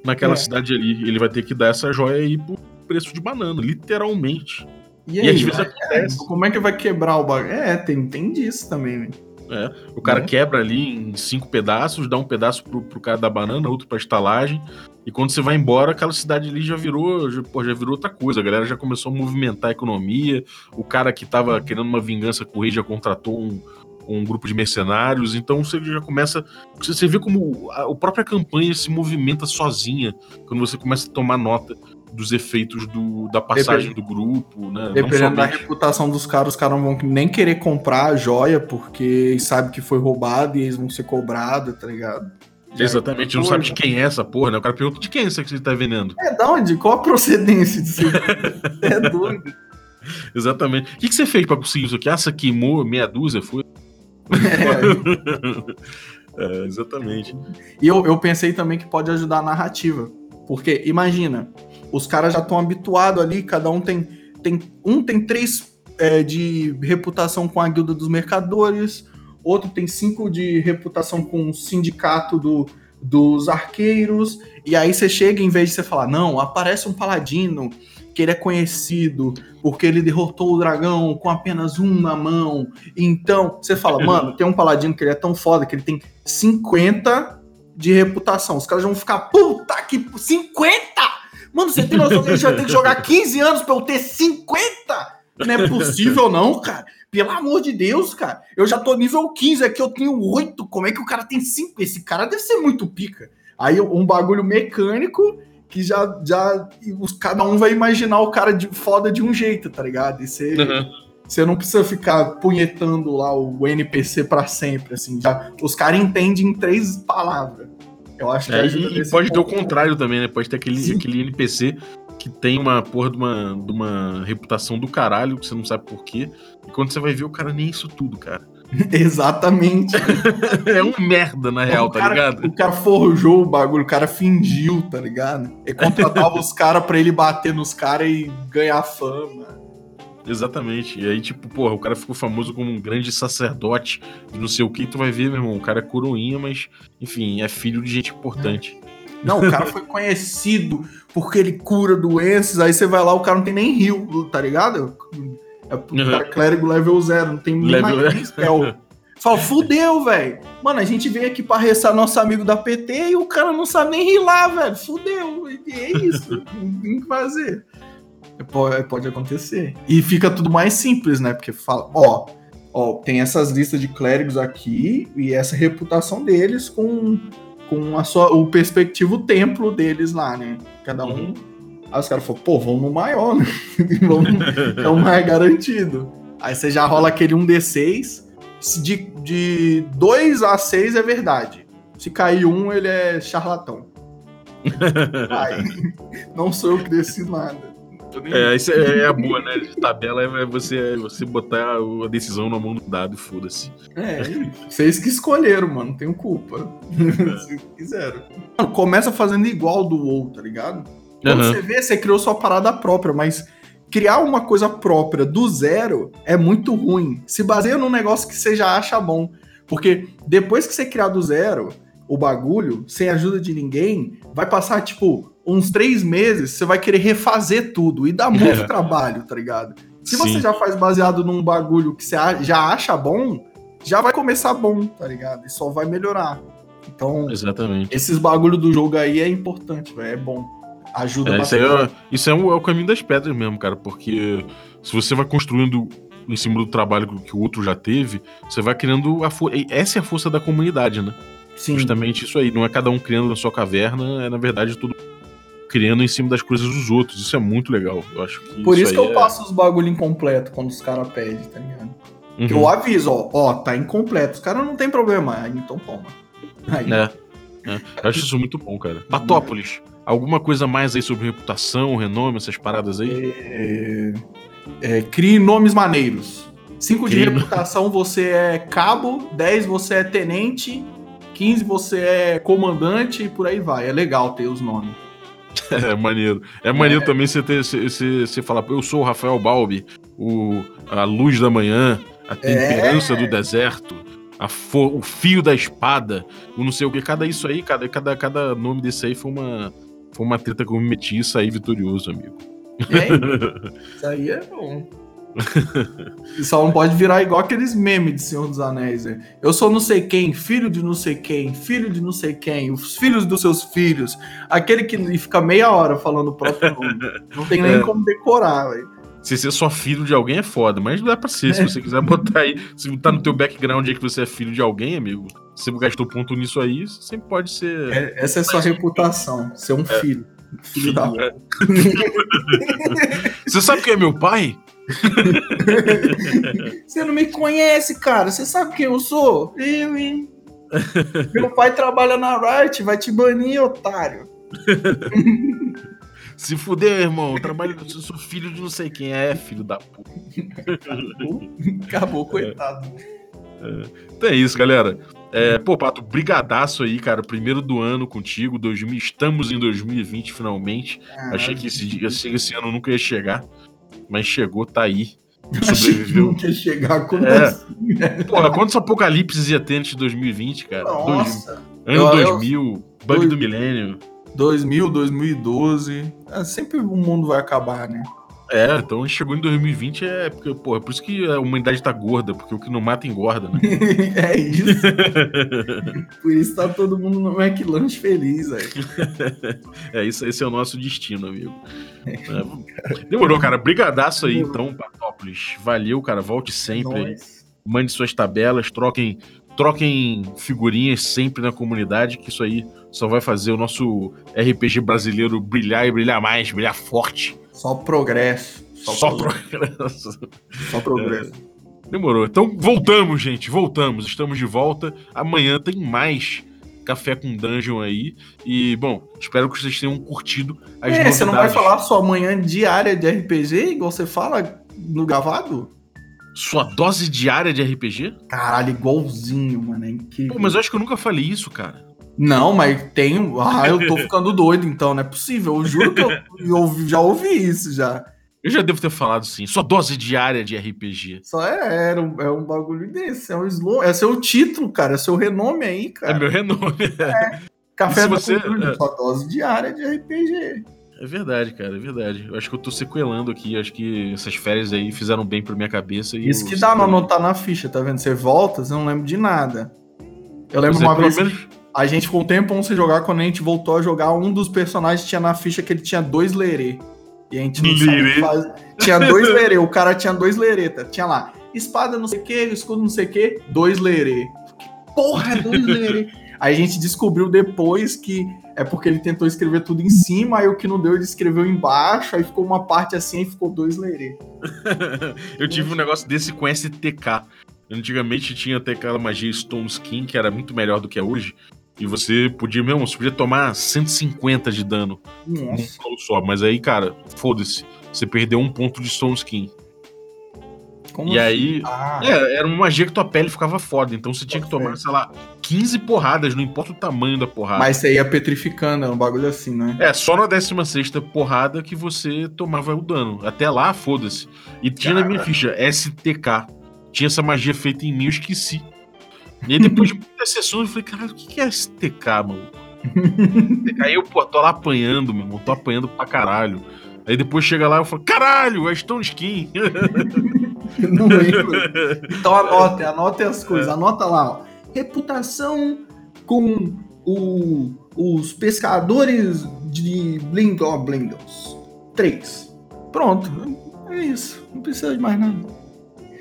naquela é. cidade ali, ele vai ter que dar essa joia aí por preço de banana, literalmente. E, aí, e às vezes acontece. Como é que vai quebrar o bagulho? É, tem, tem disso também, né? É, o cara é. quebra ali em cinco pedaços, dá um pedaço pro, pro cara da banana, outro pra estalagem, e quando você vai embora, aquela cidade ali já virou, já, pô, já virou outra coisa. A galera já começou a movimentar a economia. O cara que tava querendo uma vingança com o rei já contratou um, um grupo de mercenários. Então você já começa. Você vê como a, a própria campanha se movimenta sozinha quando você começa a tomar nota dos efeitos do, da passagem do grupo, né? Dependendo da reputação dos caras, os caras não vão nem querer comprar a joia porque sabe que foi roubado e eles vão ser cobrados, tá ligado? Exatamente, não sabe de quem é essa porra, né? O cara pergunta de quem é essa que você tá vendendo. É, da onde? Qual a procedência disso? *laughs* é doido. Exatamente. O que, que você fez pra conseguir isso aqui? Ah, você queimou meia dúzia, foi? É. *laughs* é, exatamente. E eu, eu pensei também que pode ajudar a narrativa. Porque, imagina, os caras já estão habituados ali, cada um tem. tem um tem três é, de reputação com a guilda dos mercadores, outro tem cinco de reputação com o sindicato do, dos arqueiros, e aí você chega, em vez de você falar, não, aparece um paladino que ele é conhecido porque ele derrotou o dragão com apenas um na mão. Então, você fala, mano, tem um paladino que ele é tão foda que ele tem 50 de reputação. Os caras vão ficar, puta que 50! Mano, você tem noção que a gente vai ter que jogar *laughs* 15 anos pra eu ter 50? Não é possível, não, cara. Pelo amor de Deus, cara. Eu já tô nível 15, aqui eu tenho 8. Como é que o cara tem 5? Esse cara deve ser muito pica. Aí um bagulho mecânico que já. já os, cada um vai imaginar o cara de foda de um jeito, tá ligado? E você. Uhum. Você não precisa ficar punhetando lá o NPC pra sempre, assim. Já, os caras entendem em três palavras. Eu acho que É, ajuda e, pode ter o contrário também, né? Pode ter aquele, Sim. aquele NPC que tem uma porra de uma, de uma reputação do caralho, que você não sabe por quê. E quando você vai ver, o cara nem é isso tudo, cara. *laughs* Exatamente. *laughs* É um merda, na real, o, tá cara, ligado? o cara forjou o bagulho, o cara fingiu, tá ligado? E contratava *laughs* os caras pra ele bater nos caras e ganhar fama. Exatamente. E aí, tipo, porra, o cara ficou famoso como um grande sacerdote de não sei o que. Tu vai ver, meu irmão, o cara é coroinha, mas, enfim, é filho de gente importante. Não, o cara foi conhecido porque ele cura doenças, aí você vai lá, o cara não tem nem rio, tá ligado? É o Uhum. cara clérigo level zero, não tem nem Level- nem spell. Fala, fudeu, velho. Mano, a gente veio aqui pra restar nosso amigo da PT e o cara não sabe nem rilar, velho. Fudeu. É isso. não tem o que fazer. Pode, pode acontecer. E fica tudo mais simples, né? Porque fala, ó, ó, tem essas listas de clérigos aqui e essa reputação deles com, com a sua, o perspectivo templo deles lá, né? Cada um. Uhum. Aí os caras falam, pô, vamos no maior, né? *laughs* vamos, é o mais garantido. Aí você já rola aquele 1D6. se De, de 2 a 6 é verdade. Se cair um, ele é charlatão. *laughs* Aí, não sou eu que decido nada. Tô nem- É, isso é, é a boa, né? De tabela é você, é você botar a decisão na mão do dado e foda-se. É, vocês que escolheram, mano, não tenho culpa. *laughs* Vocês que quiseram. Mano, começa fazendo igual do WoW, tá ligado? Quando Aham. você vê, você criou sua parada própria, mas criar uma coisa própria do zero é muito ruim. Se baseia num negócio que você já acha bom. Porque depois que você criar do zero o bagulho, sem ajuda de ninguém, vai passar, tipo, uns três meses, você vai querer refazer tudo e dá muito *laughs* É. trabalho, tá ligado? Se Sim. você já faz baseado num bagulho que você já acha bom, já vai começar bom, tá ligado? E só vai melhorar. Então, Exatamente. esses bagulho do jogo aí é importante, velho. É bom. Ajuda É, isso é, isso é, um- é o caminho das pedras mesmo, cara, porque se você vai construindo em cima do trabalho que o outro já teve, você vai criando a força. Essa é a força da comunidade, né? Sim. Justamente isso aí. Não é cada um criando na sua caverna, é na verdade tudo criando em cima das coisas dos outros. Isso é muito legal. Eu acho que Por isso, que aí eu é- passo os bagulho incompleto quando os caras pedem, tá ligado? Uhum. Que Eu aviso, ó, ó, tá incompleto. Os caras não tem problema. Aí, então toma. Aí, É, é. Eu acho isso muito bom, cara. Patópolis, alguma coisa mais aí sobre reputação, renome, essas paradas aí? é, é, crie nomes maneiros. 5 de reputação você é cabo, 10 você é tenente, 15 você é comandante e por aí vai. É legal ter os nomes. *laughs* É maneiro. É maneiro também você ter você, falar, eu sou o Rafael Balbi, o, a luz da manhã, a temperança do deserto, o fio da espada, o não sei o que. Cada isso aí, cada, cada, cada nome desse aí foi uma, foi uma treta que eu me meti e saí vitorioso, amigo. Aí, *laughs* isso aí é bom. *laughs* E Só não pode virar igual aqueles memes de Senhor dos Anéis. né? Eu sou não sei quem, filho de não sei quem, filho de não sei quem, os filhos dos seus filhos. Aquele que fica meia hora falando o próprio nome. *laughs* Não tem nem É. como decorar, velho. Se ser só filho de alguém é foda, mas não dá pra ser. Se você quiser botar aí, se tá no teu background aí que você é filho de alguém, amigo, você gastou ponto nisso aí, você sempre pode ser. É- essa é sua reputação, ser um filho. Filho da É. *laughs* Você sabe quem é meu pai? *laughs* Você não me conhece, cara. Você sabe quem eu sou? Eu, hein? Meu pai trabalha na Riot, vai te banir, otário. *laughs* Se fuder, irmão, eu trabalho, eu sou filho de não sei quem é, filho da puta. Acabou, coitado. Então é isso, galera. É, pô, Pato, brigadaço aí, cara. Primeiro do ano contigo, 2000, estamos em 2020 finalmente. Achei que esse, dia- esse, esse ano nunca ia chegar, mas chegou, tá aí. Achei que Sobreviveu. *laughs* nunca ia chegar como É. assim, velho? Porra, quantos apocalipses ia ter antes de 2020, cara? Dois- Nossa. ano Eu- eu- 2000, bug dois- do milênio. 2000, 2012. É, sempre o mundo vai acabar, né? É, então chegou em 2020 é porque, porra, por isso que a humanidade tá gorda, porque o que não mata engorda, né? *laughs* é isso. *laughs* Por isso tá todo mundo no McLanche feliz, velho. *laughs* É isso, esse é o nosso destino, amigo. É, Demorou, cara. Brigadaço aí, então, Patópolis. Valeu, cara. Volte sempre aí. Mande suas tabelas, troquem, troquem figurinhas sempre na comunidade, que isso aí só vai fazer o nosso RPG brasileiro brilhar e brilhar mais, brilhar forte. Só progresso. Só, progresso. Só progresso. É. Demorou. Então voltamos, gente. Voltamos. Estamos de volta. Amanhã tem mais Café com Dungeon aí. E, bom, espero que vocês tenham curtido as é, novidades. você não vai falar sua manhã diária de RPG, igual você fala no gravado? Sua dose diária de RPG? Caralho, igualzinho, mano. É incrível. Pô, mas eu acho que eu nunca falei isso, cara. Não, mas tem. Ah, *laughs* eu tô ficando doido então, não é possível. Eu juro que eu, *laughs* eu já ouvi isso já. Eu já devo ter falado sim. Sua dose diária de RPG. Só é, é, um, é um bagulho desse. É um slow, é seu título, cara. É seu renome aí, cara. É meu renome. *laughs* É. Café da você, cultura, é... sua dose diária de RPG. É verdade, cara, é verdade. Eu acho que eu tô sequelando aqui. Acho que essas férias aí fizeram bem pra minha cabeça. Isso que dá não anotar na ficha, tá vendo? Você volta, você não lembra de nada. Eu lembro Você, uma vez. menos- A gente ficou um tempo sem jogar, quando a gente voltou a jogar, um dos personagens tinha na ficha que ele tinha dois lerê. E a gente não Lerê? fazer. Tinha dois lerê, o cara tinha dois lereta. Tinha lá, espada não sei o que, escudo não sei o que, dois lerê. Que porra é dois lerê? Aí a gente descobriu depois que é porque ele tentou escrever tudo em cima, aí o que não deu ele escreveu embaixo, aí ficou uma parte assim e ficou dois lerê. *laughs* eu tive um negócio desse com STK. Antigamente tinha até aquela magia Stone Skin, que era muito melhor do que é hoje. E você podia mesmo, você podia tomar 150 de dano Nossa. pulo só. Mas aí, cara, foda-se. Você perdeu um ponto de Stone Skin. Como E assim? aí. Ah, É, era uma magia que tua pele ficava foda. Então você tinha que tomar, sei lá, 15 porradas, não importa o tamanho da porrada. mas você ia petrificando, é um bagulho assim, né? É, só na 16 porrada que você tomava o dano. Até lá, foda-se. E tinha na minha ficha STK. Tinha essa magia feita em mim, eu esqueci. E aí depois de *laughs* sessões eu falei, caralho, o que é STK, mano? *laughs* Aí eu, pô, tô lá apanhando, meu irmão, tô apanhando pra caralho. Aí depois chega lá e eu falo, caralho, é Stone Skin. *laughs* Não lembro. Então anote, anote as coisas. Anota lá, ó. Reputação com o- os pescadores de Blind ó, Blingles. Três. Pronto. É isso. Não precisa de mais nada.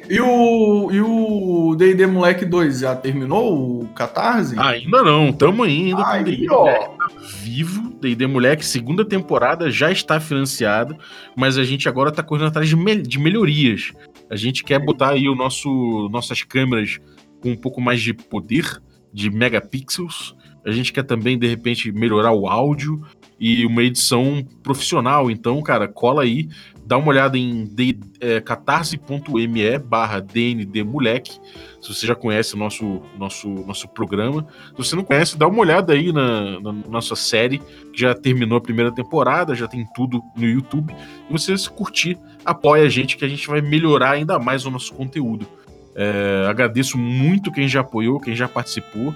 E o e o D&D Moleque 2 já terminou o Catarse? ainda não, tamo ainda com Aí, D&D ó. Moleque tá vivo. D&D Moleque, segunda temporada, já está financiada, mas a gente agora tá correndo atrás de, mel- de melhorias. A gente quer botar aí o nosso, nossas câmeras com um pouco mais de poder, de megapixels. A gente quer também, de repente, melhorar o áudio e uma edição profissional. Então, cara, cola aí, dá uma olhada em é, catarse.me barra dndmoleque, se você já conhece o nosso, nosso, nosso programa. Se você não conhece, dá uma olhada aí na, na nossa série, que já terminou a primeira temporada, já tem tudo no YouTube. E você, se curtir, apoia a gente, que a gente vai melhorar ainda mais o nosso conteúdo. É, agradeço muito quem já apoiou, quem já participou.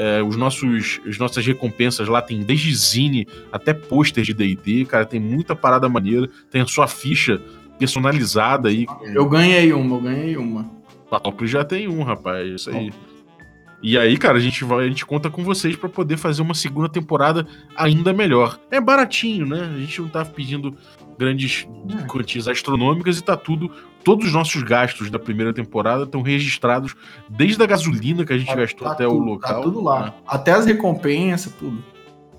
É, os nossos, as nossas recompensas lá tem desde zine até pôster de D&D, cara, tem muita parada maneira, tem a sua ficha personalizada aí. Eu ganhei uma, eu ganhei uma. Patópolis já tem um, rapaz, isso aí. E aí, cara, a gente vai, a gente conta com vocês pra poder fazer uma segunda temporada ainda melhor. É baratinho, né? A gente não tá pedindo grandes É. quantias astronômicas e tá tudo. Todos os nossos gastos da primeira temporada estão registrados desde a gasolina que a gente gastou Tá até o tudo- local. Tá tudo lá. né? Até as recompensas, tudo.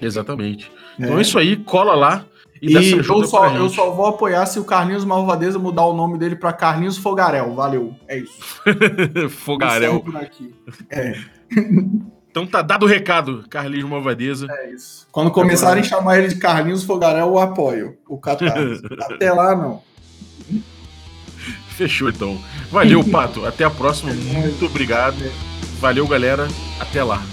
Exatamente. Então é isso aí, cola lá e, E, eu, só, eu só vou apoiar se o Carlinhos Malvadeza mudar o nome dele pra Carlinhos Fogarel. Valeu. É isso. *laughs* Fogarel. É, *laughs* Então tá dado o recado, Carlinhos Malvadeza. é isso. Quando começarem a chamar ele de Carlinhos Fogarel, eu apoio o *laughs* Catarse. Até lá, não. Fechou então. Valeu, *laughs* Pato. Até a próxima. Muito obrigado. Valeu, galera. Até lá.